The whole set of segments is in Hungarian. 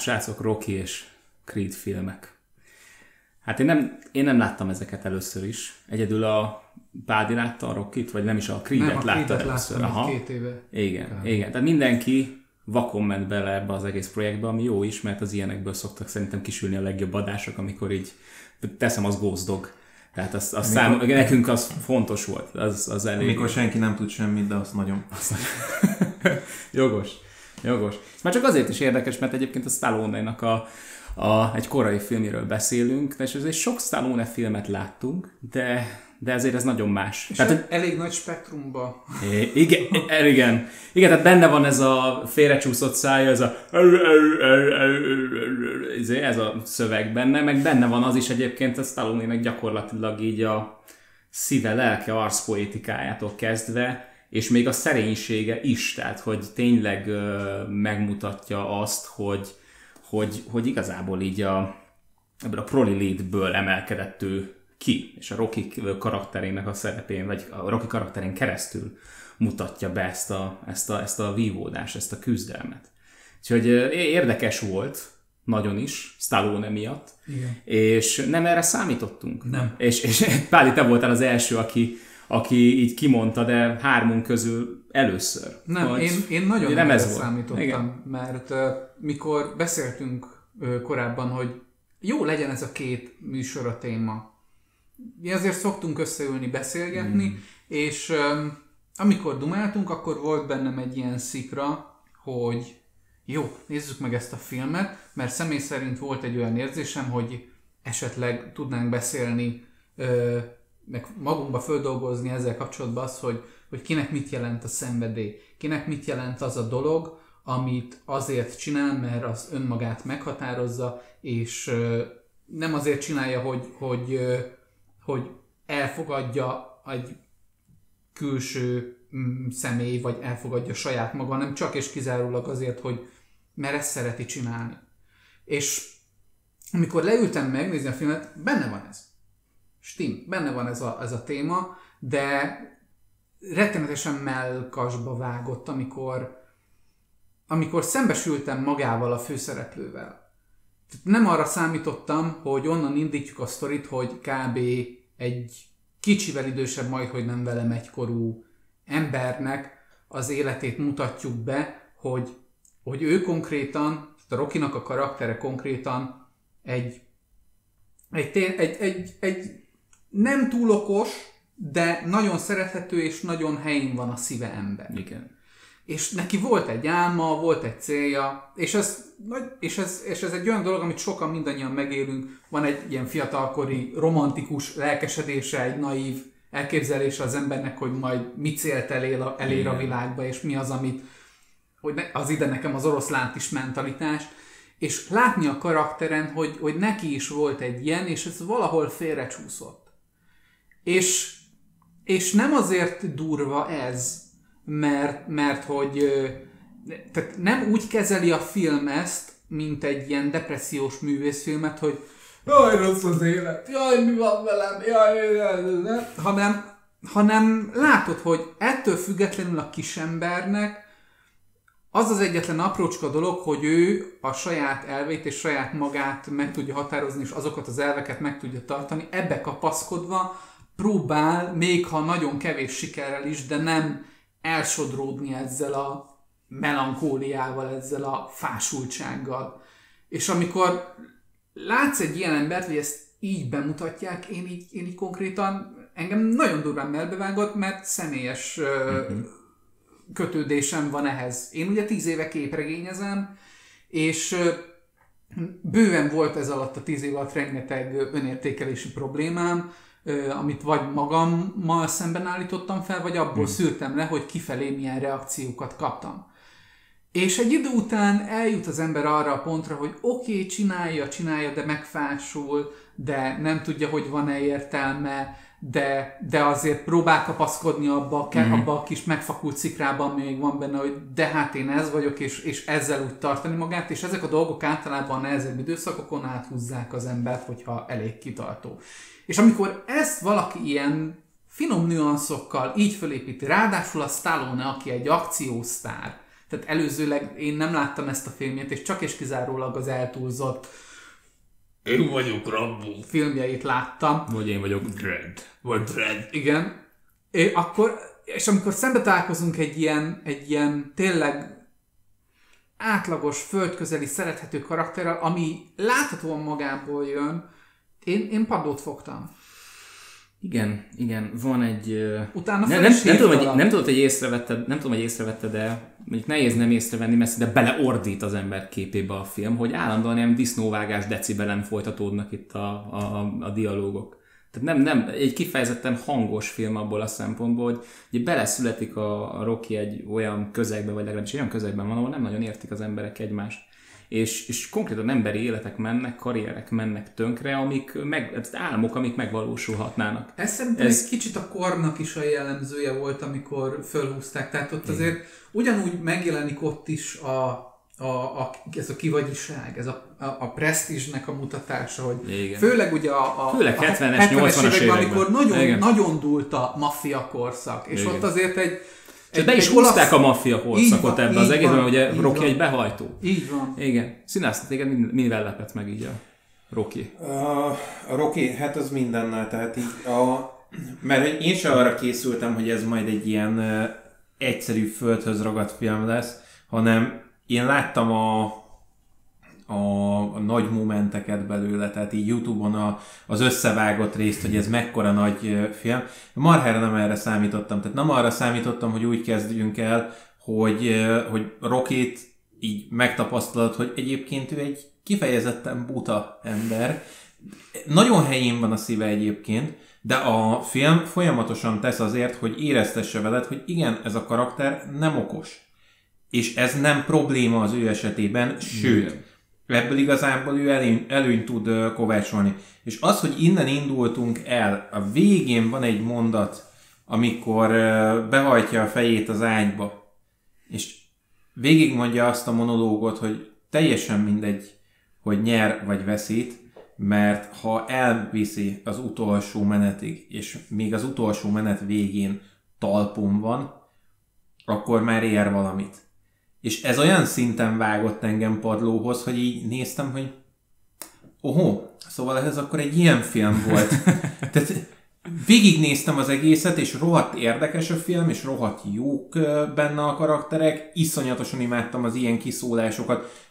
Hát srácok, Rocky és Creed filmek. Hát én nem, én nem láttam ezeket először is. Egyedül a Pádi látta a Rockit, vagy nem is a Creed-et Nem, a látta Creed-et először. egy két éve. Igen, Kár. igen. Tehát mindenki vakon ment bele ebbe az egész projektbe, ami jó is, mert az ilyenekből szoktak szerintem kisülni a legjobb adások, amikor így teszem az Ghost Dog. Tehát az, az szám, nekünk az fontos volt, az, az elég. Amikor senki nem tud semmit, de azt nagyon. Jogos. Jogos. Már csak azért is érdekes, mert egyébként a Stallone-nak a, a, egy korai filméről beszélünk, és azért sok Stallone filmet láttunk, de, de ezért ez nagyon más. És Tehát, elég nagy spektrumba. Igen, igen. Igen, tehát benne van ez a félrecsúszott szája, ez a izé, ez a szöveg benne, meg benne van az is egyébként a Stallone-nek gyakorlatilag így a szíve, lelke, arszpoétikájától kezdve, és még a szerénysége is, tehát hogy tényleg ö, megmutatja azt, hogy, hogy, hogy igazából így a, ebből a proli létből emelkedett ő ki, és a Rocky karakterének a szerepén, vagy a Rocky karakterén keresztül mutatja be ezt a, ezt a, ezt a vívódást, ezt a küzdelmet. Úgyhogy érdekes volt, nagyon is, Stallone miatt, Igen. és nem erre számítottunk. Nem. És, és Páli, te voltál az első, aki, aki így kimondta, de hármunk közül először. Nem, Hogy- én, én nagyon nem, ez volt. számítottam, Igen. mert uh, mikor beszéltünk uh, korábban, hogy jó legyen ez a két műsor a téma. Mi azért szoktunk összeülni, beszélgetni, mm. és um, amikor dumáltunk, akkor volt bennem egy ilyen szikra, hogy jó, nézzük meg ezt a filmet, mert személy szerint volt egy olyan érzésem, hogy esetleg tudnánk beszélni, ö, magunkba földolgozni ezzel kapcsolatban az, hogy, hogy kinek mit jelent a szenvedély, kinek mit jelent az a dolog, amit azért csinál, mert az önmagát meghatározza, és nem azért csinálja, hogy, hogy, hogy elfogadja egy külső mm, személy, vagy elfogadja saját maga, hanem csak és kizárólag azért, hogy mert ezt szereti csinálni. És amikor leültem megnézni a filmet, benne van ez. Stim, benne van ez a, ez a téma, de rettenetesen melkasba vágott, amikor, amikor szembesültem magával a főszereplővel. Tehát nem arra számítottam, hogy onnan indítjuk a sztorit, hogy kb. egy kicsivel idősebb, majd hogy nem velem egykorú embernek az életét mutatjuk be, hogy, hogy ő konkrétan, a Rokinak a karaktere konkrétan egy, egy, egy, egy, egy nem túl okos, de nagyon szerethető és nagyon helyén van a szíve ember. Igen. És neki volt egy álma, volt egy célja, és ez, és ez, és ez egy olyan dolog, amit sokan mindannyian megélünk. Van egy ilyen fiatalkori romantikus lelkesedése, egy naív elképzelése az embernek, hogy majd mi célt elér a, elér a világba, és mi az, amit hogy ne, az ide nekem az oroszlánt is mentalitás, és látni a karakteren, hogy, hogy neki is volt egy ilyen, és ez valahol félrecsúszott. És, és nem azért durva ez, mert, mert hogy tehát nem úgy kezeli a film ezt, mint egy ilyen depressziós művészfilmet, hogy jaj, rossz az élet, jaj, mi van velem, jaj, jaj, jaj, jaj, hanem, hanem látod, hogy ettől függetlenül a kisembernek az az egyetlen aprócska dolog, hogy ő a saját elvét és saját magát meg tudja határozni, és azokat az elveket meg tudja tartani, ebbe kapaszkodva próbál, még ha nagyon kevés sikerrel is, de nem elsodródni ezzel a melankóliával, ezzel a fásultsággal. És amikor látsz egy ilyen embert, hogy ezt így bemutatják, én így, én így konkrétan engem nagyon durván melbevágott, mert személyes uh-huh. kötődésem van ehhez. Én ugye tíz éve képregényezem, és bőven volt ez alatt a tíz év alatt rengeteg önértékelési problémám, amit vagy magammal szemben állítottam fel, vagy abból szűrtem le, hogy kifelé milyen reakciókat kaptam. És egy idő után eljut az ember arra a pontra, hogy oké, okay, csinálja, csinálja, de megfásul, de nem tudja, hogy van-e értelme, de, de azért próbál kapaszkodni abba, a, mm. abba a kis megfakult szikrában, ami még van benne, hogy de hát én ez vagyok, és, és ezzel úgy tartani magát, és ezek a dolgok általában a nehezebb időszakokon áthúzzák az embert, hogyha elég kitartó. És amikor ezt valaki ilyen finom nüanszokkal így fölépíti, ráadásul a Stallone, aki egy akciósztár, Tehát előzőleg én nem láttam ezt a filmjét, és csak és kizárólag az eltúlzott Én vagyok Rambo. filmjeit láttam. Vagy én vagyok Dread. Vagy Dread. Igen. É, akkor, és amikor szembe találkozunk egy ilyen, egy ilyen tényleg átlagos, földközeli, szerethető karakterrel, ami láthatóan magából jön, én, én padlót fogtam. Igen, igen, van egy... Utána ne, nem, nem, tudom, hogy, nem tudod, hogy észrevetted, nem tudom, hogy észrevetted, de mondjuk nehéz nem észrevenni, mert de beleordít az ember képébe a film, hogy állandóan ilyen disznóvágás decibelen folytatódnak itt a, a, a, a dialógok. Tehát nem, nem, egy kifejezetten hangos film abból a szempontból, hogy ugye beleszületik a, a Rocky egy olyan közegbe, vagy legalábbis olyan közegben van, ahol nem nagyon értik az emberek egymást. És, és konkrétan emberi életek mennek, karrierek mennek tönkre, amik meg, ez álmok, amik megvalósulhatnának. Ez szerintem Ez- egy kicsit a kornak is a jellemzője volt, amikor fölhúzták. Tehát ott azért ugyanúgy megjelenik ott is a, a, a, ez a kivagyiság, ez a, a, a presztízsnek a mutatása, hogy Igen. főleg ugye a, a, Főleg a 70-es, 80-as években. amikor nagyon, Igen. nagyon dúlt a maffia korszak, és Igen. ott azért egy, És be is húzták a maffia van, ebbe az egészben, van, ugye Rocky egy behajtó. Így van. Igen. Színász, téged mi- mivel lepett meg így a Rocky? A, a Rocky, hát az mindennel, tehát így a... Mert én sem arra készültem, hogy ez majd egy ilyen uh, egyszerű földhöz ragadt film lesz, hanem én láttam a, a, a nagy momenteket belőle, tehát így Youtube-on a, az összevágott részt, hogy ez mekkora nagy film. Marhára nem erre számítottam, tehát nem arra számítottam, hogy úgy kezdjünk el, hogy, hogy Rockit így megtapasztalod, hogy egyébként ő egy kifejezetten buta ember. Nagyon helyén van a szíve egyébként, de a film folyamatosan tesz azért, hogy éreztesse veled, hogy igen, ez a karakter nem okos. És ez nem probléma az ő esetében, sőt, ebből igazából ő előny, tud kovácsolni. És az, hogy innen indultunk el, a végén van egy mondat, amikor behajtja a fejét az ágyba, és végigmondja azt a monológot, hogy teljesen mindegy, hogy nyer vagy veszít, mert ha elviszi az utolsó menetig, és még az utolsó menet végén talpon van, akkor már ér valamit. És ez olyan szinten vágott engem padlóhoz, hogy így néztem, hogy ohó, szóval ez akkor egy ilyen film volt. Tehát végignéztem az egészet, és rohadt érdekes a film, és rohadt jók benne a karakterek, iszonyatosan imádtam az ilyen kiszólásokat.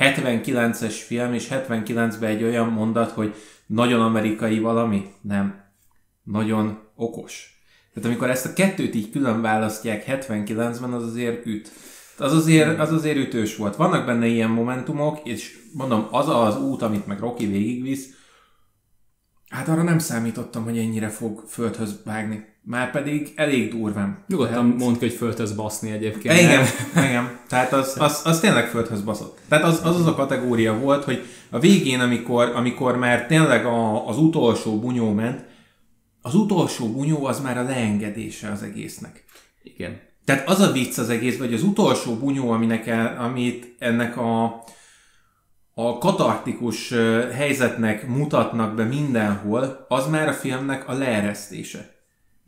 79-es film, és 79-ben egy olyan mondat, hogy nagyon amerikai valami? Nem. Nagyon okos. Tehát amikor ezt a kettőt így külön választják 79-ben, az azért üt. Az azért, az azért ütős volt. Vannak benne ilyen momentumok, és mondom, az az út, amit meg Rocky végigvisz, hát arra nem számítottam, hogy ennyire fog földhöz vágni. Már pedig elég durván. Nyugodtan mondd ki, hogy földhöz baszni egyébként. Igen, igen. Tehát az, az, az tényleg földhöz baszott. Tehát az, az az a kategória volt, hogy a végén, amikor, amikor már tényleg a, az utolsó bunyó ment, az utolsó bunyó az már a leengedése az egésznek. Igen. Tehát az a vicc az egész, hogy az utolsó bunyó, aminek el, amit ennek a, a katartikus helyzetnek mutatnak be mindenhol, az már a filmnek a leeresztése.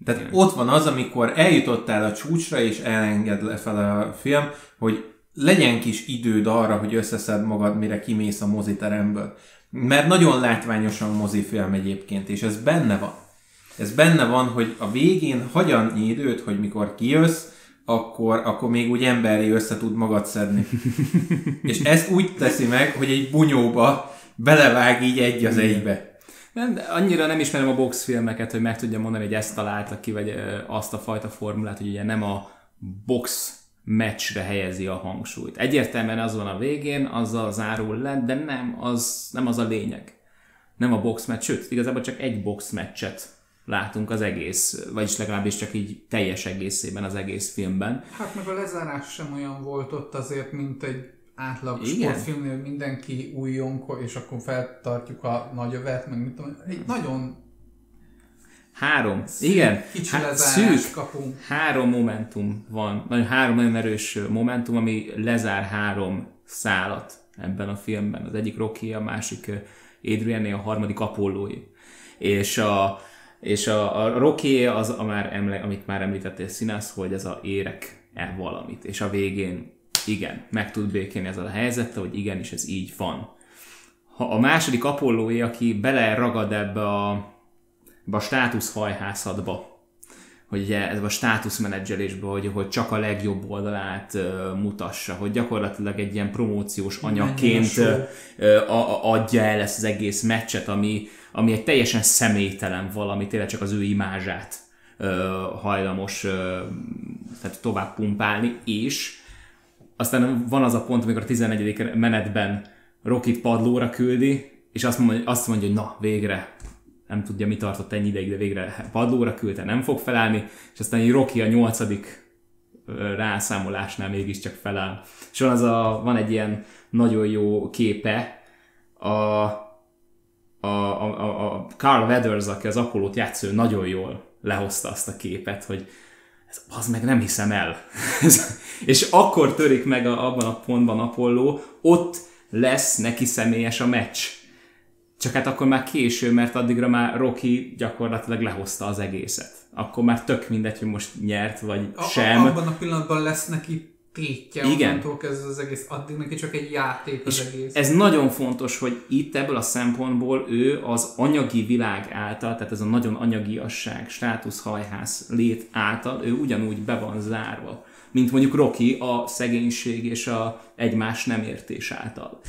Tehát Igen. ott van az, amikor eljutottál a csúcsra, és elenged lefelé a film, hogy legyen kis időd arra, hogy összeszed magad, mire kimész a moziteremből. Mert nagyon látványosan mozifilm egyébként, és ez benne van. Ez benne van, hogy a végén hagy annyi időt, hogy mikor kijössz, akkor, akkor még úgy emberi össze tud magad szedni. és ezt úgy teszi meg, hogy egy bunyóba belevág így egy az egybe. Nem, de annyira nem ismerem a boxfilmeket, hogy meg tudjam mondani, hogy ezt találta ki, vagy azt a fajta formulát, hogy ugye nem a box meccsre helyezi a hangsúlyt. Egyértelműen az van a végén, azzal zárul le, de nem az, nem az a lényeg. Nem a box meccs, sőt, igazából csak egy box meccset látunk az egész, vagyis legalábbis csak így teljes egészében az egész filmben. Hát meg a lezárás sem olyan volt ott azért, mint egy átlag Igen. sportfilmnél mindenki újjon, és akkor feltartjuk a nagyövet, meg mit tudom, egy nagyon Három. Igen. kicsi Hát lezárás szűk. kapunk. Három momentum van, nagyon három nagyon erős momentum, ami lezár három szálat ebben a filmben. Az egyik Rocky, a másik adrian a harmadik Apollói. És a, és a, a Rocky az, a már emle, amit már említettél Színász, hogy ez a érek el valamit. És a végén igen, meg tud békélni ezzel a helyzettel, hogy igenis ez így van. Ha a második Apollóé, aki beleragad ebbe a, ebbe a státuszhajhászatba, hogy ugye ez a státuszmenedzselésbe, hogy, hogy csak a legjobb oldalát uh, mutassa, hogy gyakorlatilag egy ilyen promóciós anyagként uh, adja el ezt az egész meccset, ami, ami egy teljesen személytelen valami, tényleg csak az ő imázsát uh, hajlamos uh, tehát tovább pumpálni, és aztán van az a pont, amikor a 14. menetben Rokit padlóra küldi, és azt mondja, azt mondja, hogy na, végre, nem tudja, mi tartott ennyi ideig, de végre padlóra küldte, nem fog felállni, és aztán egy Rocky a nyolcadik rászámolásnál mégiscsak feláll. És van, az a, van egy ilyen nagyon jó képe, a, a, a, a Carl Weathers, aki az Apollo-t játsző, nagyon jól lehozta azt a képet, hogy ez, az meg nem hiszem el. és akkor törik meg a, abban a pontban Apollo, ott lesz neki személyes a meccs. Csak hát akkor már késő, mert addigra már Rocky gyakorlatilag lehozta az egészet. Akkor már tök mindegy, hogy most nyert vagy a, sem. Abban a pillanatban lesz neki tétje, Igen. kezdve az egész, addig neki csak egy játék az és egész. Ez nagyon fontos, hogy itt ebből a szempontból ő az anyagi világ által, tehát ez a nagyon anyagiasság, státuszhajház lét által, ő ugyanúgy be van zárva, mint mondjuk Rocky a szegénység és a egymás nem értés által.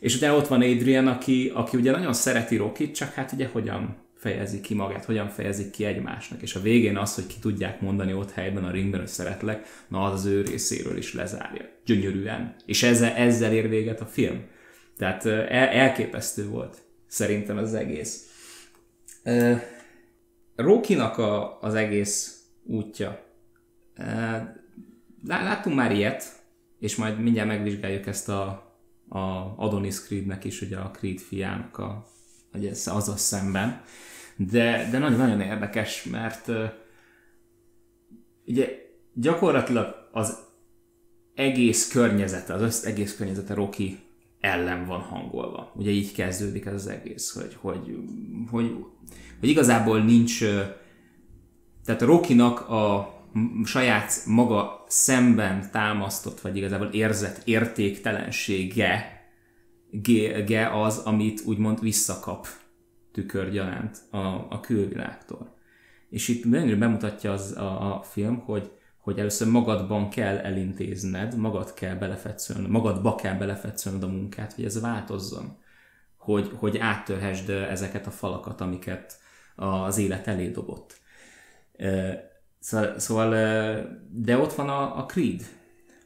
És ugye ott van Adrian, aki, aki ugye nagyon szereti Rocky, csak hát ugye hogyan fejezi ki magát, hogyan fejezik ki egymásnak. És a végén az, hogy ki tudják mondani ott helyben a ringben, hogy szeretlek, na az az ő részéről is lezárja. Gyönyörűen. És ezzel, ezzel ér véget a film. Tehát el, elképesztő volt szerintem az egész. Rókinak a, az egész útja. Láttunk már ilyet, és majd mindjárt megvizsgáljuk ezt a, a Adonis Creednek is, ugye a Creed fiának a, az a szemben de, de nagyon-nagyon érdekes, mert ugye gyakorlatilag az egész környezete, az össz, egész környezete Rocky ellen van hangolva. Ugye így kezdődik ez az egész, hogy, hogy, hogy, hogy igazából nincs, tehát a Rokinak a saját maga szemben támasztott, vagy igazából érzett értéktelensége ge az, amit úgymond visszakap tükörgyanánt a, a külvilágtól. És itt nagyon bemutatja az a, a film, hogy, hogy először magadban kell elintézned, magad kell belefetszölnöd, magadba kell belefetszölnöd a munkát, hogy ez változzon. Hogy, hogy áttörhesd ezeket a falakat, amiket az élet elé dobott. Szóval, szóval de ott van a, a Creed.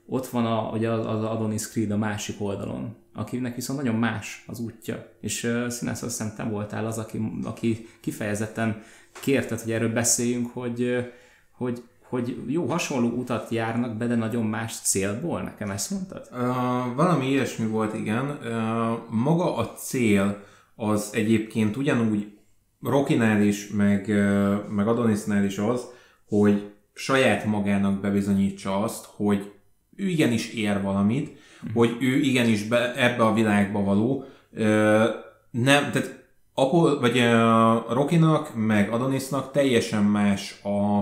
Ott van a, ugye az Adonis Creed a másik oldalon, akinek viszont nagyon más az útja. És uh, Színász, azt hiszem te voltál az, aki, aki kifejezetten kérted, hogy erről beszéljünk, hogy, hogy, hogy jó, hasonló utat járnak be, de nagyon más célból, nekem ezt mondtad? Uh, valami ilyesmi volt, igen. Uh, maga a cél az egyébként ugyanúgy Rokinál is, meg, uh, meg Adonisnál is az, hogy saját magának bebizonyítsa azt, hogy ő igenis ér valamit, hogy ő igenis be, ebbe a világba való. Nem, tehát Apol, vagy a Rokinak, meg Adonisnak teljesen más a,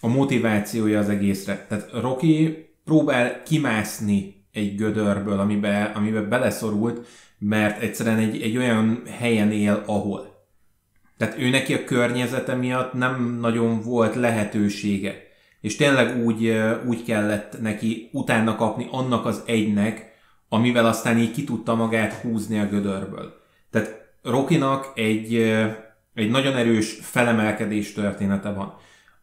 a motivációja az egészre. Tehát Roki próbál kimászni egy gödörből, amibe, amibe beleszorult, mert egyszerűen egy, egy olyan helyen él, ahol. Tehát ő neki a környezete miatt nem nagyon volt lehetősége. És tényleg úgy, úgy kellett neki utána kapni annak az egynek, amivel aztán így ki tudta magát húzni a gödörből. Tehát Rokinak egy, egy nagyon erős felemelkedés története van.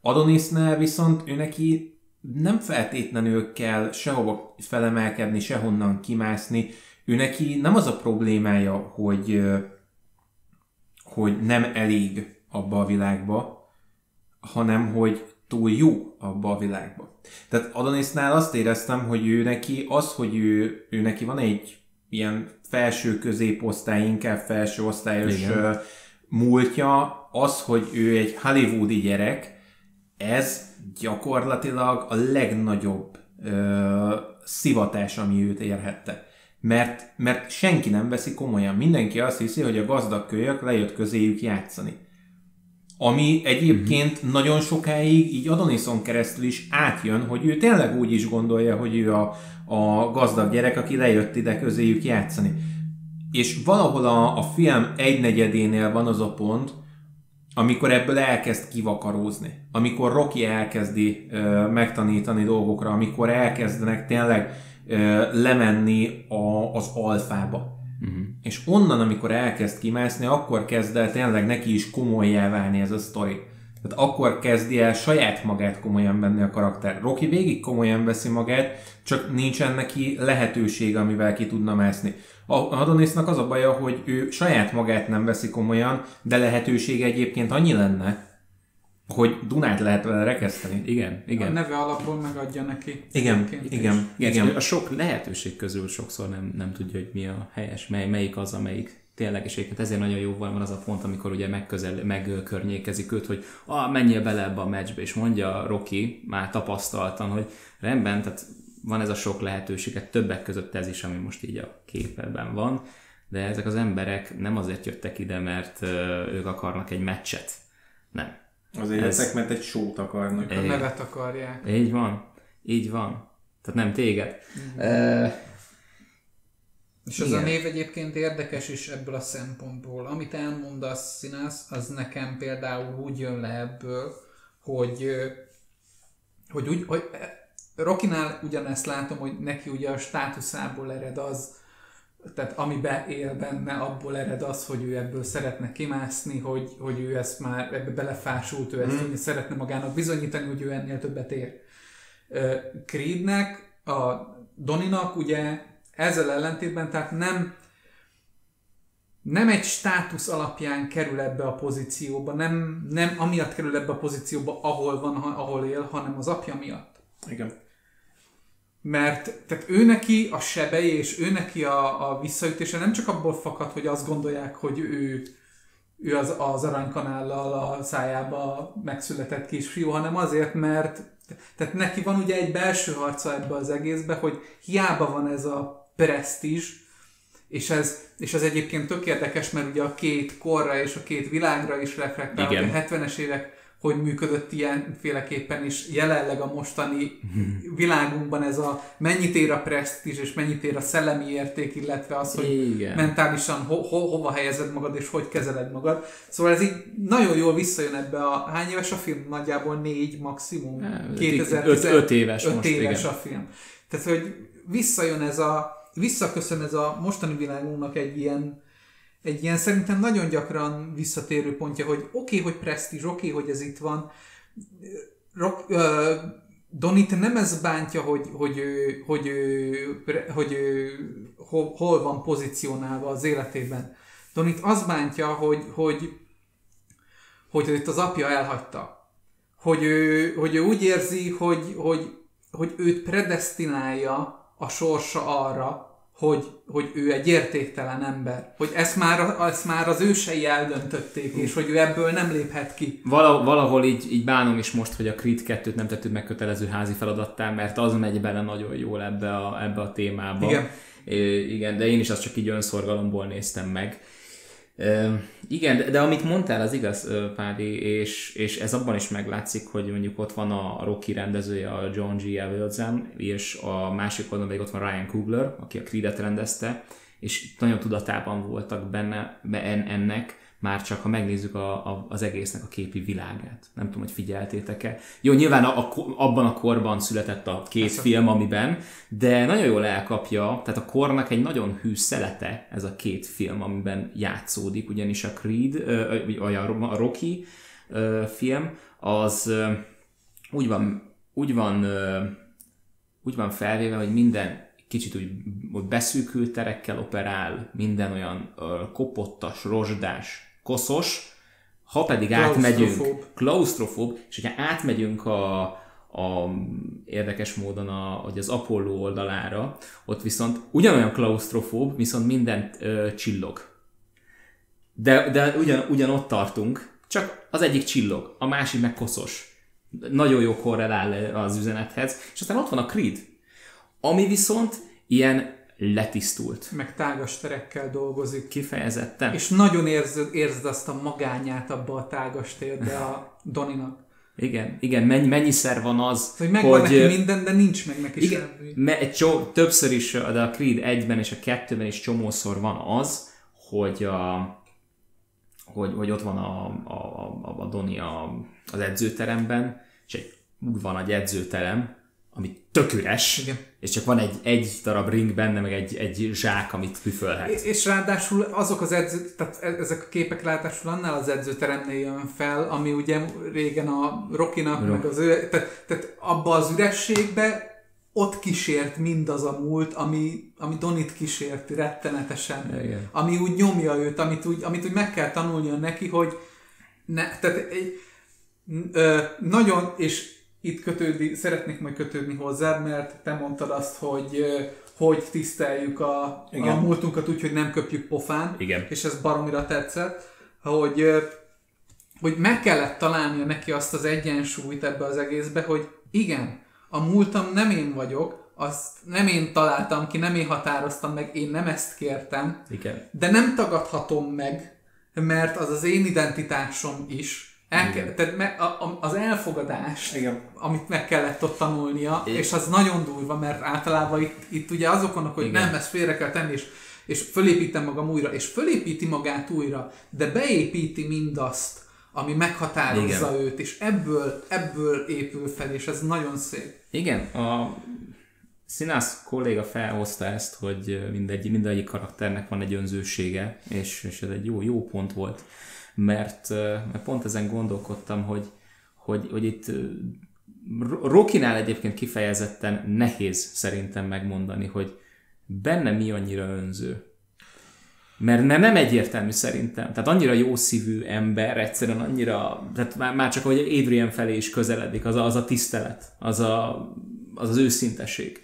Adonisnál viszont ő neki nem feltétlenül kell sehova felemelkedni, sehonnan kimászni. Ő neki nem az a problémája, hogy, hogy nem elég abba a világba, hanem hogy túl jó abba a világba. Tehát Adonisnál azt éreztem, hogy ő neki az, hogy ő, ő neki van egy ilyen felső középosztály, inkább felső osztályos Igen. múltja, az, hogy ő egy hollywoodi gyerek, ez gyakorlatilag a legnagyobb ö, szivatás, ami őt érhette. Mert, mert senki nem veszi komolyan. Mindenki azt hiszi, hogy a gazdag kölyök lejött közéjük játszani. Ami egyébként mm-hmm. nagyon sokáig így Adonison keresztül is átjön, hogy ő tényleg úgy is gondolja, hogy ő a, a gazdag gyerek, aki lejött ide közéjük játszani. És valahol a, a film egynegyedénél van az a pont, amikor ebből elkezd kivakarózni. Amikor Rocky elkezdi ö, megtanítani dolgokra, amikor elkezdenek tényleg lemenni a, az alfába. Uh-huh. És onnan, amikor elkezd kimászni, akkor kezd el tényleg neki is komolyá válni ez a sztori. Tehát akkor kezdi el saját magát komolyan venni a karakter. Rocky végig komolyan veszi magát, csak nincsen neki lehetőség, amivel ki tudna mászni. A Adonisnak az a baja, hogy ő saját magát nem veszi komolyan, de lehetősége egyébként annyi lenne, hogy Dunát lehet vele rekeszteni. Igen, igen. A neve alapból megadja neki. Igen, igen, igen, igen. A sok lehetőség közül sokszor nem, nem tudja, hogy mi a helyes, mely, melyik az, amelyik tényleg, és egyébként ezért nagyon jó van az a pont, amikor ugye megközel, megkörnyékezik őt, hogy ah, menjél bele ebbe a meccsbe, és mondja Rocky már tapasztaltan, hogy rendben, tehát van ez a sok lehetőséget, többek között ez is, ami most így a képben van, de ezek az emberek nem azért jöttek ide, mert ők akarnak egy meccset. Nem. Azért ez... jöttek, mert egy sót akarnak. A nevet akarják. Így van. Így van. Tehát nem téged. Mm. Uh, és az a név egyébként érdekes is ebből a szempontból. Amit elmondasz, Színász, az nekem például úgy jön le ebből, hogy, hogy, úgy, hogy Rokinál ugyanezt látom, hogy neki ugye a státuszából ered az, tehát ami beél benne, abból ered az, hogy ő ebből szeretne kimászni, hogy, hogy ő ezt már ebbe belefásult, ő ezt hmm. szeretne magának bizonyítani, hogy ő ennél többet ér. Creednek, a Doninak ugye ezzel ellentétben, tehát nem nem egy státusz alapján kerül ebbe a pozícióba, nem, nem amiatt kerül ebbe a pozícióba, ahol van, ahol él, hanem az apja miatt. Igen mert tehát ő neki a sebei és ő neki a, a visszaütése nem csak abból fakad, hogy azt gondolják, hogy ő, ő az, az aranykanállal a szájába megszületett kisfiú, hanem azért, mert tehát neki van ugye egy belső harca ebbe az egészbe, hogy hiába van ez a presztízs, és ez, és ez egyébként tök érdekes, mert ugye a két korra és a két világra is reflektál, a 70-es évek hogy működött ilyenféleképpen, és jelenleg a mostani világunkban ez a mennyit ér a presztízs, és mennyit ér a szellemi érték, illetve az, hogy Igen. mentálisan ho- ho- hova helyezed magad, és hogy kezeled magad. Szóval ez így nagyon jól visszajön ebbe a... Hány éves a film? Nagyjából négy maximum. 2015 5 éves öt most, éves igen. a film. Tehát, hogy visszajön ez a... Visszaköszön ez a mostani világunknak egy ilyen egy ilyen szerintem nagyon gyakran visszatérő pontja, hogy oké, okay, hogy presztízs, oké, okay, hogy ez itt van. Rock, uh, Donit nem ez bántja, hogy, hogy, ő, hogy, ő, hogy hol van pozícionálva az életében. Donit az bántja, hogy, hogy, hogy itt az apja elhagyta. Hogy ő, hogy ő úgy érzi, hogy, hogy, hogy őt predestinálja a sorsa arra, hogy, hogy ő egy értéktelen ember. Hogy ezt már, ezt már az ősei eldöntötték, és hogy ő ebből nem léphet ki. Vala, valahol így, így bánom is most, hogy a Creed 2-t nem tettük meg kötelező házi feladattá, mert az megy bele nagyon jól ebbe a, ebbe a témába. Igen. É, igen, de én is azt csak így önszorgalomból néztem meg. Igen, de, de amit mondtál, az igaz, Pádi, és, és ez abban is meglátszik, hogy mondjuk ott van a Rocky rendezője, a John G. Avildsen, és a másik oldalon pedig ott van Ryan Coogler, aki a Creed-et rendezte, és nagyon tudatában voltak benne ennek, már csak ha megnézzük a, a, az egésznek a képi világát. Nem tudom, hogy figyeltétek-e. Jó, nyilván a, a, abban a korban született a két Persze. film, amiben, de nagyon jól elkapja, tehát a kornak egy nagyon hű szelete ez a két film, amiben játszódik, ugyanis a Creed, vagy a, Rocky film, az úgy van, úgy van, úgy van felvéve, hogy minden kicsit úgy, úgy beszűkült terekkel operál, minden olyan kopottas, rozsdás, koszos, ha pedig átmegyünk, klaustrofób, és hogyha átmegyünk a, a érdekes módon a, hogy az Apollo oldalára, ott viszont ugyanolyan klaustrofób, viszont minden ö, csillog. De, de ugyan, ugyan ott tartunk, csak az egyik csillog, a másik meg koszos. Nagyon jó korrelál az üzenethez. És aztán ott van a Creed, ami viszont ilyen letisztult. Meg tágas terekkel dolgozik. Kifejezetten. És nagyon érzed, érzed azt a magányát abba a tágas térbe a Doninak. Igen, igen, mennyi, mennyiszer van az, Hogy megvan hogy... neki minden, de nincs meg neki Igen, semmi. me, csó, többször is, de a Creed 1-ben és a 2-ben is csomószor van az, hogy, a, hogy, hogy ott van a, a, a, a Doni a, az edzőteremben, és egy úgy van egy edzőterem, ami tök üres, Igen. és csak van egy, egy darab ring benne, meg egy, egy zsák, amit püfölhet. És- És ráadásul azok az edző, tehát e- ezek a képek ráadásul annál az edzőteremnél jön fel, ami ugye régen a Rokinak, meg az ő, tehát, tehát abba az ürességbe ott kísért mindaz a múlt, ami, ami Donit kísérti rettenetesen. Igen. Ami úgy nyomja őt, amit úgy, amit úgy meg kell tanulnia neki, hogy ne, tehát egy, ö, nagyon, és itt kötődni, szeretnék majd kötődni hozzád, mert te mondtad azt, hogy hogy tiszteljük a, a Igen. múltunkat úgy, hogy nem köpjük pofán, Igen. és ez baromira tetszett, hogy, hogy meg kellett találnia neki azt az egyensúlyt ebbe az egészbe, hogy igen, a múltam nem én vagyok, azt nem én találtam ki, nem én határoztam meg, én nem ezt kértem, Igen. de nem tagadhatom meg, mert az az én identitásom is. El tehát me- a, a, az elfogadást, Igen. amit meg kellett ott tanulnia, Igen. és az nagyon durva, mert általában itt, itt ugye azok vannak, hogy Igen. nem, ezt félre kell tenni, és, és fölépítem magam újra, és fölépíti magát újra, de beépíti mindazt, ami meghatározza Igen. őt, és ebből, ebből épül fel, és ez nagyon szép. Igen, a színász kolléga felhozta ezt, hogy mindegy, mindegyik karakternek van egy önzősége, és, és ez egy jó, jó pont volt, mert, mert pont ezen gondolkodtam, hogy, hogy, hogy itt Ro- Rokinál egyébként kifejezetten nehéz szerintem megmondani, hogy benne mi annyira önző. Mert ne, nem egyértelmű szerintem. Tehát annyira jó szívű ember, egyszerűen annyira, tehát már, már csak hogy Adrian felé is közeledik, az a, az a tisztelet, az, a, az az őszinteség.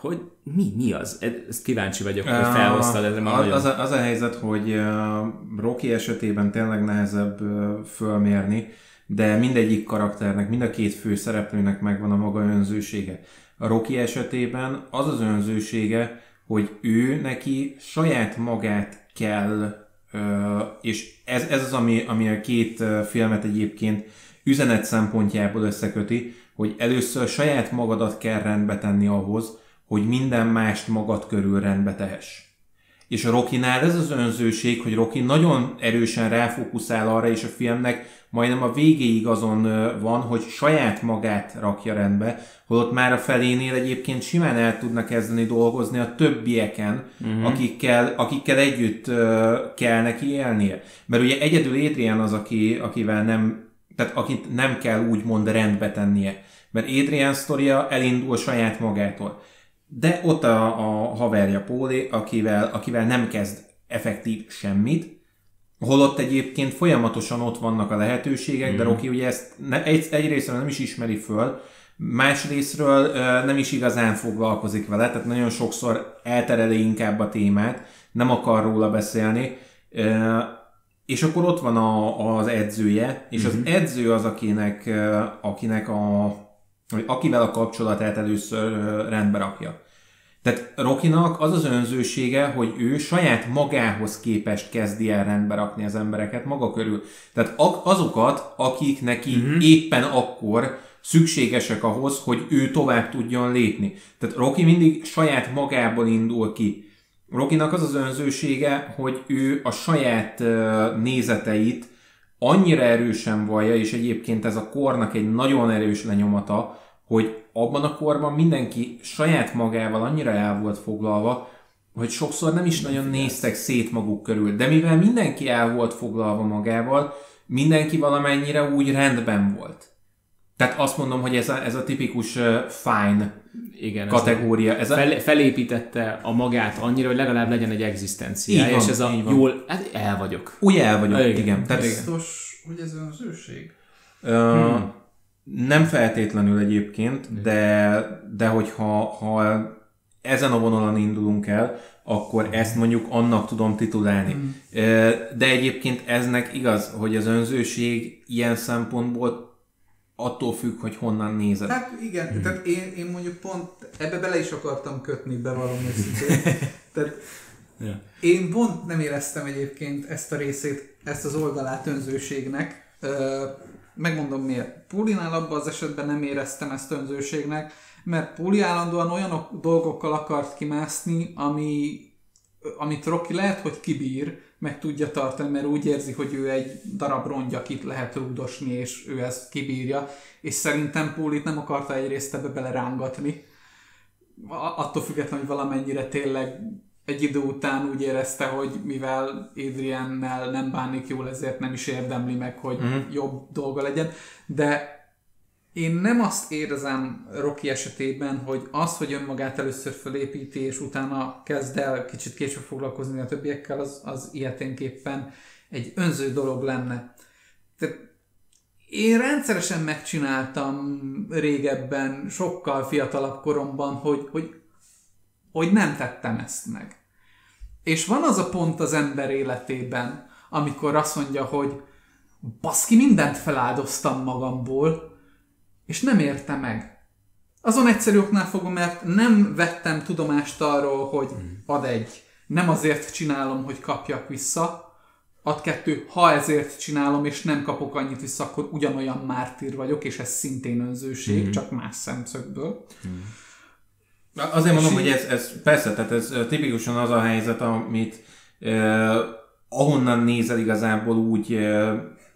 Hogy mi, mi az? E- Ezt kíváncsi vagyok, hogy felhoztad, ez már az, az, a, az a helyzet, hogy uh, Rocky esetében tényleg nehezebb uh, fölmérni, de mindegyik karakternek, mind a két fő szereplőnek megvan a maga önzősége. A Rocky esetében az az önzősége, hogy ő neki saját magát kell, uh, és ez, ez az, ami, ami a két filmet egyébként üzenet szempontjából összeköti, hogy először saját magadat kell rendbe tenni ahhoz, hogy minden mást magad körül rendbe tehess. És a Rokinál ez az önzőség, hogy Rocky nagyon erősen ráfókuszál arra, és a filmnek majdnem a végéig azon van, hogy saját magát rakja rendbe, holott már a felénél egyébként simán el tudna kezdeni dolgozni a többieken, uh-huh. akikkel, akikkel együtt ö, kell neki élnie. Mert ugye egyedül Adrian az, aki, akivel nem, tehát akit nem kell úgymond rendbe tennie. Mert Adrian sztoria elindul saját magától. De ott a, a haverja Póli, akivel, akivel nem kezd effektív semmit, holott egyébként folyamatosan ott vannak a lehetőségek, mm. de Rocky ugye ezt ne, egy, egyrésztről nem is ismeri föl, másrésztről ö, nem is igazán foglalkozik vele, tehát nagyon sokszor eltereli inkább a témát, nem akar róla beszélni, ö, és akkor ott van a, az edzője, és az edző az, akinek, akinek a, vagy akivel a kapcsolatát először rendbe rakja. Tehát Rokinak az az önzősége, hogy ő saját magához képest kezdi el rendbe rakni az embereket maga körül. Tehát azokat, akik neki uh-huh. éppen akkor szükségesek ahhoz, hogy ő tovább tudjon lépni. Tehát Roki mindig saját magából indul ki. Rokinak az az önzősége, hogy ő a saját nézeteit annyira erősen vallja, és egyébként ez a kornak egy nagyon erős lenyomata, hogy abban a korban mindenki saját magával annyira el volt foglalva, hogy sokszor nem is nagyon néztek szét maguk körül. De mivel mindenki el volt foglalva magával, mindenki valamennyire úgy rendben volt. Tehát azt mondom, hogy ez a, ez a tipikus uh, fine Igen, kategória. Ez a, fel, felépítette a magát annyira, hogy legalább legyen egy egzisztenciája, és ez a így van. jól, hát el vagyok. úgy el vagyok, Igen, igen. Tehát. Biztos, hogy ez önzőség? Ö, Nem feltétlenül egyébként, de, de hogyha ha ezen a vonalon indulunk el, akkor ezt mondjuk annak tudom titulálni. Ö, De egyébként eznek igaz, hogy az önzőség ilyen szempontból attól függ, hogy honnan nézed. Hát igen, mm. tehát én, én mondjuk pont ebbe bele is akartam kötni, bevallom őszintén. tehát én pont nem éreztem egyébként ezt a részét, ezt az oldalát önzőségnek. Megmondom miért. Pulinál abban az esetben nem éreztem ezt önzőségnek, mert Puli állandóan olyan dolgokkal akart kimászni, ami, amit Rocky lehet, hogy kibír, meg tudja tartani, mert úgy érzi, hogy ő egy darab rongy, akit lehet rúdosni, és ő ezt kibírja. És szerintem Pulit nem akarta egyrészt ebbe belerángatni. Attól függetlenül, hogy valamennyire tényleg egy idő után úgy érezte, hogy mivel Adriennel nem bánik jól, ezért nem is érdemli meg, hogy mm. jobb dolga legyen. De én nem azt érzem Rocky esetében, hogy az, hogy önmagát először felépíti, és utána kezd el kicsit később foglalkozni a többiekkel, az, az ilyeténképpen egy önző dolog lenne. Tehát én rendszeresen megcsináltam régebben, sokkal fiatalabb koromban, hogy, hogy, hogy nem tettem ezt meg. És van az a pont az ember életében, amikor azt mondja, hogy baszki, mindent feláldoztam magamból, és nem érte meg. Azon egyszerű oknál fogom, mert nem vettem tudomást arról, hogy hmm. ad egy, nem azért csinálom, hogy kapjak vissza, ad kettő, ha ezért csinálom, és nem kapok annyit vissza, akkor ugyanolyan mártír vagyok, és ez szintén önzőség, mm. csak más szemszögből. Mm. Azért mondom, hogy ez, ez persze, tehát ez tipikusan az a helyzet, amit eh, ahonnan nézel igazából úgy eh,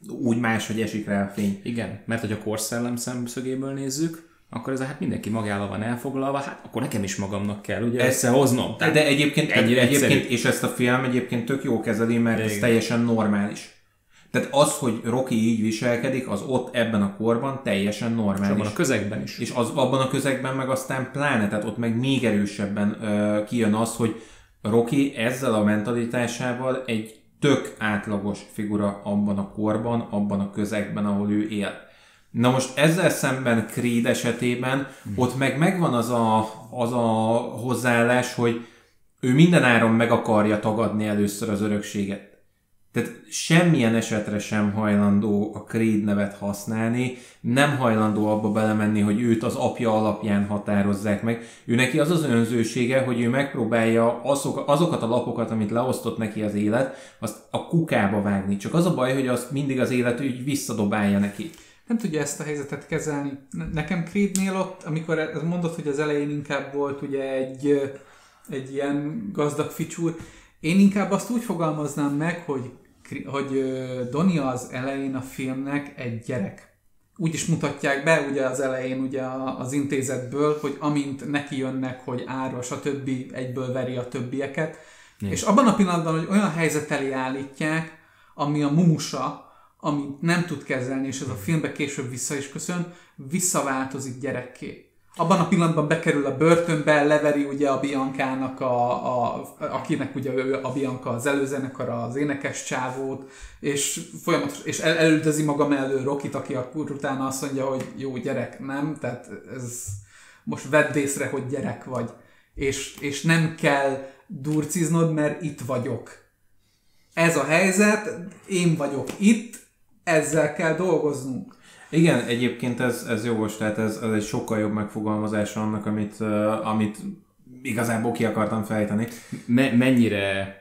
úgy máshogy esik rá a fény. Igen, mert hogy a korszellem szemszögéből nézzük, akkor ez a, hát mindenki magával van elfoglalva, hát akkor nekem is magamnak kell ugye összehoznom. Tehát de egyébként, egyébként, egyébként, és ezt a film egyébként tök jó kezeli, mert Igen. ez teljesen normális. Tehát az, hogy Rocky így viselkedik, az ott ebben a korban teljesen normális. És abban a közegben is. És az, abban a közegben meg aztán pláne, tehát ott meg még erősebben uh, kijön az, hogy Rocky ezzel a mentalitásával egy tök átlagos figura abban a korban, abban a közegben, ahol ő él. Na most ezzel szemben Creed esetében hmm. ott meg megvan az a, az a hozzáállás, hogy ő mindenáron meg akarja tagadni először az örökséget. Tehát semmilyen esetre sem hajlandó a Creed nevet használni, nem hajlandó abba belemenni, hogy őt az apja alapján határozzák meg. Ő neki az az önzősége, hogy ő megpróbálja azok, azokat a lapokat, amit leosztott neki az élet, azt a kukába vágni. Csak az a baj, hogy azt mindig az élet úgy visszadobálja neki. Nem tudja ezt a helyzetet kezelni. Nekem Creednél ott, amikor mondott, hogy az elején inkább volt ugye egy, egy ilyen gazdag ficsúr, én inkább azt úgy fogalmaznám meg, hogy hogy Doni az elején a filmnek egy gyerek. Úgy is mutatják be ugye az elején ugye az intézetből, hogy amint neki jönnek, hogy ára, stb. egyből veri a többieket. Mm. És abban a pillanatban, hogy olyan helyzet elé állítják, ami a mumusa, amit nem tud kezelni, és ez a filmbe később vissza is köszön, visszaváltozik gyerekké abban a pillanatban bekerül a börtönbe, leveri ugye a Biancának, a, a, akinek ugye a Bianca az előzenekar, az énekes csávót, és folyamatos, és el, elüldözi maga mellő Rokit, aki akkor utána azt mondja, hogy jó gyerek, nem, tehát ez most vedd észre, hogy gyerek vagy, és, és nem kell durciznod, mert itt vagyok. Ez a helyzet, én vagyok itt, ezzel kell dolgoznunk. Igen, egyébként ez, ez jogos, tehát ez, ez egy sokkal jobb megfogalmazása annak, amit, uh, amit igazából ki akartam fejteni. Me- mennyire,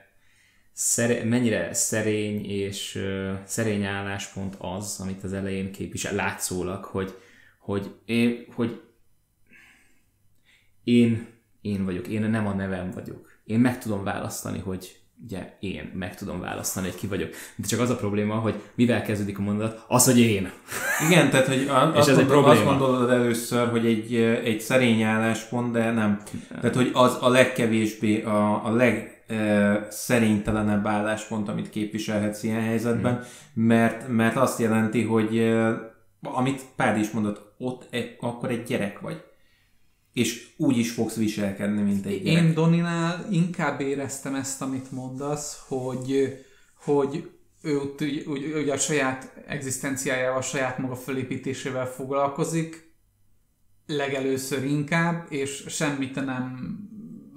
szere- mennyire szerény és uh, szerény álláspont az, amit az elején képvisel, látszólag, hogy, hogy, én, hogy én, én vagyok, én nem a nevem vagyok. Én meg tudom választani, hogy ugye én meg tudom választani, hogy ki vagyok. De csak az a probléma, hogy mivel kezdődik a mondat, az, hogy én. Igen, tehát hogy a, és ez egy probléma. azt gondolod először, hogy egy, egy szerény álláspont, de nem. Tehát, hogy az a legkevésbé, a, a leg e, szerénytelenebb álláspont, amit képviselhetsz ilyen helyzetben, hmm. mert, mert azt jelenti, hogy e, amit Pádi is mondott, ott egy, akkor egy gyerek vagy és úgy is fogsz viselkedni, mint egy gyerek. Én Doninál inkább éreztem ezt, amit mondasz, hogy, hogy ő ugye a saját egzisztenciájával, a saját maga felépítésével foglalkozik, legelőször inkább, és semmit nem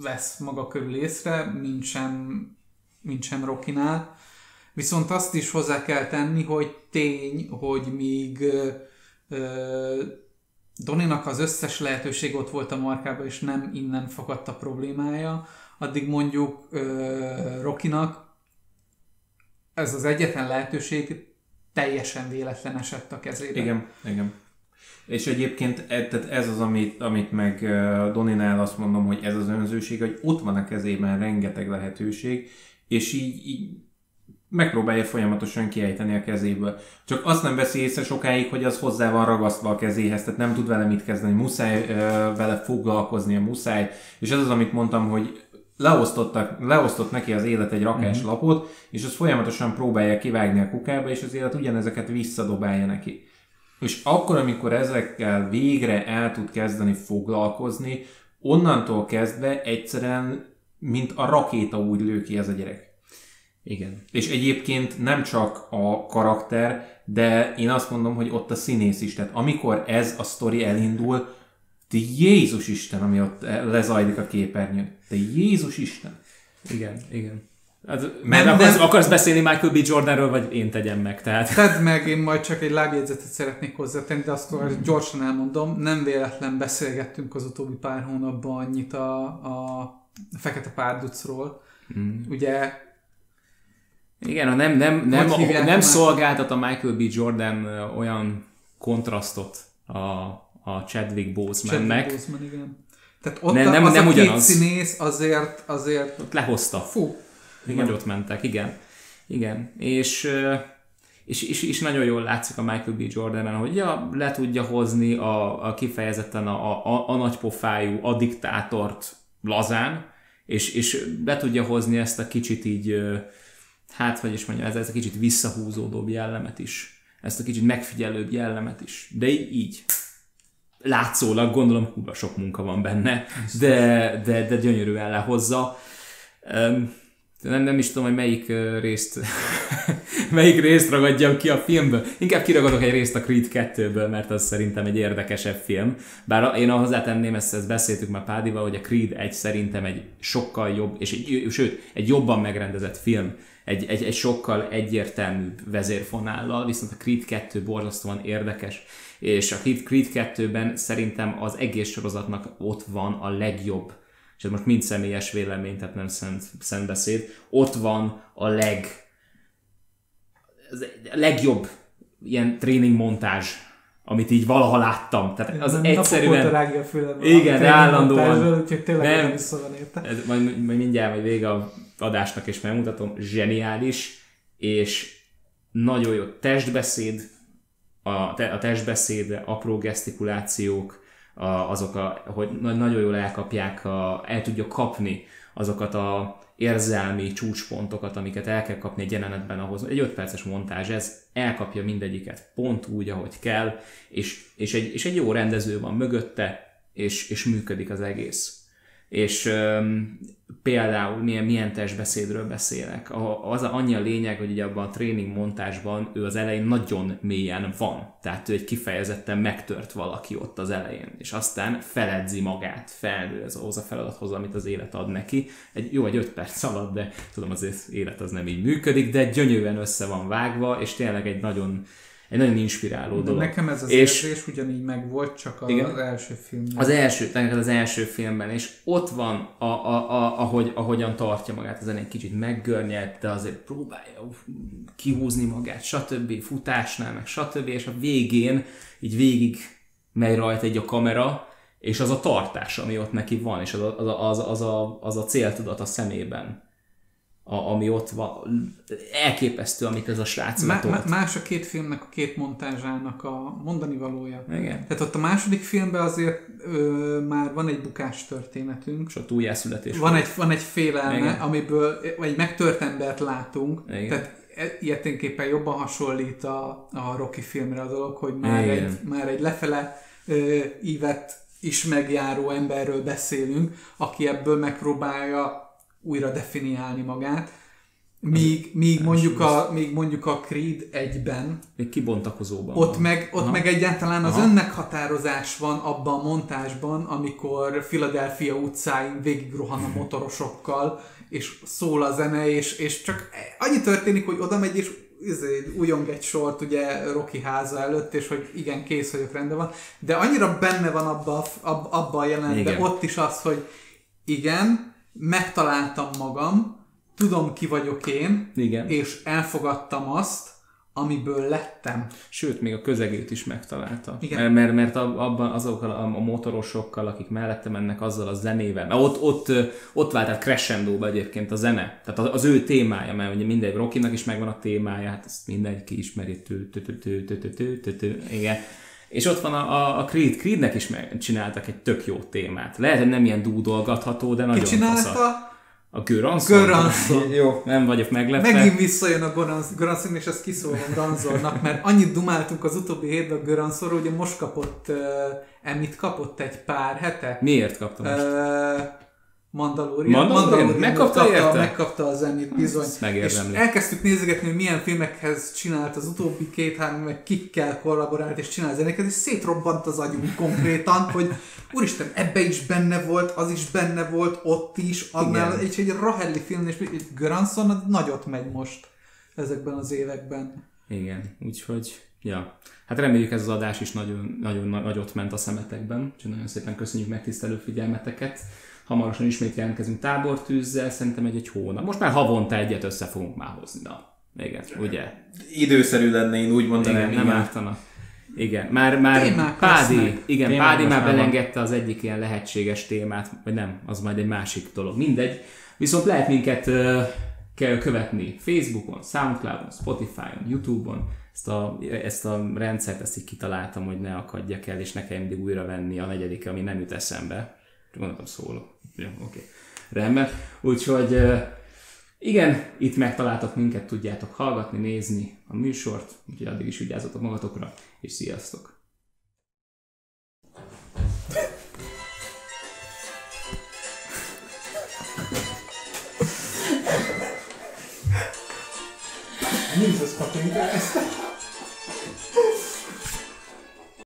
vesz maga körül észre, mint sem, mint sem Rokinál. Viszont azt is hozzá kell tenni, hogy tény, hogy míg ö, Doninak az összes lehetőség ott volt a markában, és nem innen fakadt a problémája, addig mondjuk ö, Rokinak ez az egyetlen lehetőség teljesen véletlen esett a kezébe. Igen, igen. És egyébként e- tehát ez az, amit, amit meg Doninál azt mondom, hogy ez az önzőség, hogy ott van a kezében rengeteg lehetőség, és így, így megpróbálja folyamatosan kiejteni a kezéből. Csak azt nem veszi észre sokáig, hogy az hozzá van ragasztva a kezéhez, tehát nem tud vele mit kezdeni, muszáj uh, vele foglalkoznia, muszáj. És ez az, amit mondtam, hogy leosztottak, leosztott neki az élet egy rakás mm-hmm. lapot, és az folyamatosan próbálja kivágni a kukába, és az élet ugyanezeket visszadobálja neki. És akkor, amikor ezekkel végre el tud kezdeni foglalkozni, onnantól kezdve egyszerűen, mint a rakéta úgy lő ki ez a gyerek. Igen. És egyébként nem csak a karakter, de én azt mondom, hogy ott a színész is. Tehát amikor ez a sztori elindul, te Jézus Isten, ami ott lezajlik a képernyőn. Te Jézus Isten. Igen, igen. Hát, mert nem, akarsz, nem. akarsz beszélni Michael B. Jordanről, vagy én tegyem meg? Tehát. Tedd meg, én majd csak egy lábjegyzetet szeretnék hozzátenni, de azt mm. gyorsan elmondom. Nem véletlen beszélgettünk az utóbbi pár hónapban annyit a, a Fekete Párducról. Mm. Ugye igen, nem, nem, nem, nem, nem szolgáltat a Michael B. Jordan olyan kontrasztot a, a Chadwick Bosemannek. Chadwick Boseman, igen. Tehát ott nem, nem, az nem a ugyanaz. két színész azért, azért... Ott lehozta. Fú. Igen. Nagyot mentek, igen. Igen. És, és, és, és nagyon jól látszik a Michael B. Jordan, hogy ja, le tudja hozni a, a kifejezetten a, a, a nagypofájú, a diktátort lazán, és, és be tudja hozni ezt a kicsit így, hát hogy is mondjam, ez, ez a kicsit visszahúzódóbb jellemet is, ezt a kicsit megfigyelőbb jellemet is. De így, így látszólag gondolom húga sok munka van benne, de, de, de gyönyörűen lehozza. Nem, nem is tudom, hogy melyik részt melyik részt ragadjam ki a filmből. Inkább kiragadok egy részt a Creed 2-ből, mert az szerintem egy érdekesebb film. Bár én hozzátenném, ezt, ezt beszéltük már Pádival, hogy a Creed egy szerintem egy sokkal jobb, és egy, sőt, egy jobban megrendezett film, egy, egy, egy sokkal egyértelműbb vezérfonállal, viszont a Creed 2 borzasztóan érdekes és a Creed 2-ben szerintem az egész sorozatnak ott van a legjobb, és ez most mind személyes vélemény, tehát nem szent, szent beszéd, ott van a leg a legjobb ilyen tréning montázs, amit így valaha láttam. Tehát az nem egyszerűen... Rágja a igen, de állandóan. Úgyhogy tényleg nem, vissza van érte. Ez, majd, majd mindjárt majd vége a adásnak is megmutatom. Zseniális, és nagyon jó testbeszéd, a, te, a testbeszéd, apró gesztikulációk, a, azok, a, hogy nagyon jól elkapják, a, el tudja kapni azokat a érzelmi csúcspontokat, amiket el kell kapni egy jelenetben ahhoz. Egy 5 perces montázs, ez elkapja mindegyiket pont úgy, ahogy kell, és, és, egy, és egy jó rendező van mögötte, és, és működik az egész és um, például milyen, milyen testbeszédről beszélek. A, az a, annyi a lényeg, hogy ugye abban a tréning montásban ő az elején nagyon mélyen van. Tehát ő egy kifejezetten megtört valaki ott az elején, és aztán feledzi magát, felnő ez ahhoz a feladathoz, amit az élet ad neki. Egy, jó, egy öt perc alatt, de tudom, az élet az nem így működik, de gyönyörűen össze van vágva, és tényleg egy nagyon egy nagyon inspiráló dolog. Nekem ez az és, érzés ugyanígy meg volt, csak az, igen, első filmben. Az első, az első filmben, és ott van, a, a, a, ahogy, ahogyan tartja magát, az egy kicsit meggörnyed, de azért próbálja kihúzni magát, stb. futásnál, meg stb. És a végén így végig megy rajta egy a kamera, és az a tartás, ami ott neki van, és a, az a, az a, az a, az a céltudat a szemében a, ami ott van. Elképesztő, amit ez a srác má, má, Más a két filmnek, a két montázsának a mondani valója. Igen. Tehát ott a második filmben azért ö, már van egy bukás történetünk. És a újjászületés. Van egy, van egy félelme, Igen. amiből egy megtört embert látunk. Igen. Tehát e, ilyeténképpen jobban hasonlít a, a Rocky filmre a dolog, hogy már, Igen. egy, már egy lefele ö, ívet is megjáró emberről beszélünk, aki ebből megpróbálja újra definiálni magát, míg, míg, mondjuk a, míg mondjuk a Creed egyben még kibontakozóban ott van. meg, ott meg egyáltalán az Aha. önmeghatározás van abban a montásban, amikor Philadelphia utcáin végigrohan a motorosokkal, és szól a zene, és, és csak annyi történik, hogy oda megy, és izé, újong egy sort ugye Rocky háza előtt, és hogy igen, kész vagyok, rendben van, de annyira benne van abba, ab, abba a jelenetben, ott is az, hogy igen, megtaláltam magam, tudom ki vagyok én, Igen. és elfogadtam azt, amiből lettem. Sőt, még a közegét is megtalálta. Igen. Mert, mert, abban azokkal a, motorosokkal, akik mellette mennek, azzal a zenével. Mert ott, ott, ott vált át crescendo egyébként a zene. Tehát az ő témája, mert ugye mindegy Rokinak is megvan a témája, hát ezt mindenki ismeri. Igen. És ott van a, a, a Creed, Creednek is meg, csináltak egy tök jó témát. Lehet, hogy nem ilyen dúdolgatható, de nagyon csinálta? A Göranszon? Göranszon. Jó, nem vagyok meglepve. Megint visszajön a Goranszon, és ezt kiszólom Ranzornak, mert annyit dumáltunk az utóbbi hétben a Goranszorról, ugye most kapott, uh, Emmit kapott egy pár hete. Miért kaptam most? Uh, Mandalorian. Mandalorian? Megkapta kapta, megkapta az Emmit, bizony. És elkezdtük nézegetni, hogy milyen filmekhez csinált az utóbbi két-három, meg kikkel kollaborált és csinál zenéket, és szétrobbant az agyunk konkrétan, hogy úristen, ebbe is benne volt, az is benne volt, ott is, annál, és egy Rahelli film, és Granson az nagyot megy most ezekben az években. Igen, úgyhogy, ja. Hát reméljük ez az adás is nagyon, nagyon na- nagyot ment a szemetekben, úgyhogy nagyon szépen köszönjük megtisztelő figyelmeteket. Hamarosan ismét jelentkezünk tábortűzzel, szerintem egy, egy hónap. Most már havonta egyet össze fogunk már hozni. Na, igen, ugye? Időszerű lenne, én úgy mondanám. Igen, nem ártana. Igen, már, már Témák Pádi, lesznek. igen, Témák Pádi már belengedte az egyik ilyen lehetséges témát, vagy nem, az majd egy másik dolog, mindegy. Viszont lehet minket kell követni Facebookon, Soundcloudon, Spotify-on, Youtube-on. Ezt a, ezt a rendszert ezt így kitaláltam, hogy ne akadjak el, és ne kelljen mindig újra venni a negyedik, ami nem jut eszembe. Gondoltam szólok. Jó, oké. Rendben. Úgyhogy igen, itt megtaláltok minket, tudjátok hallgatni, nézni a műsort, úgyhogy addig is vigyázzatok magatokra, és sziasztok! Jesus fucking Christ!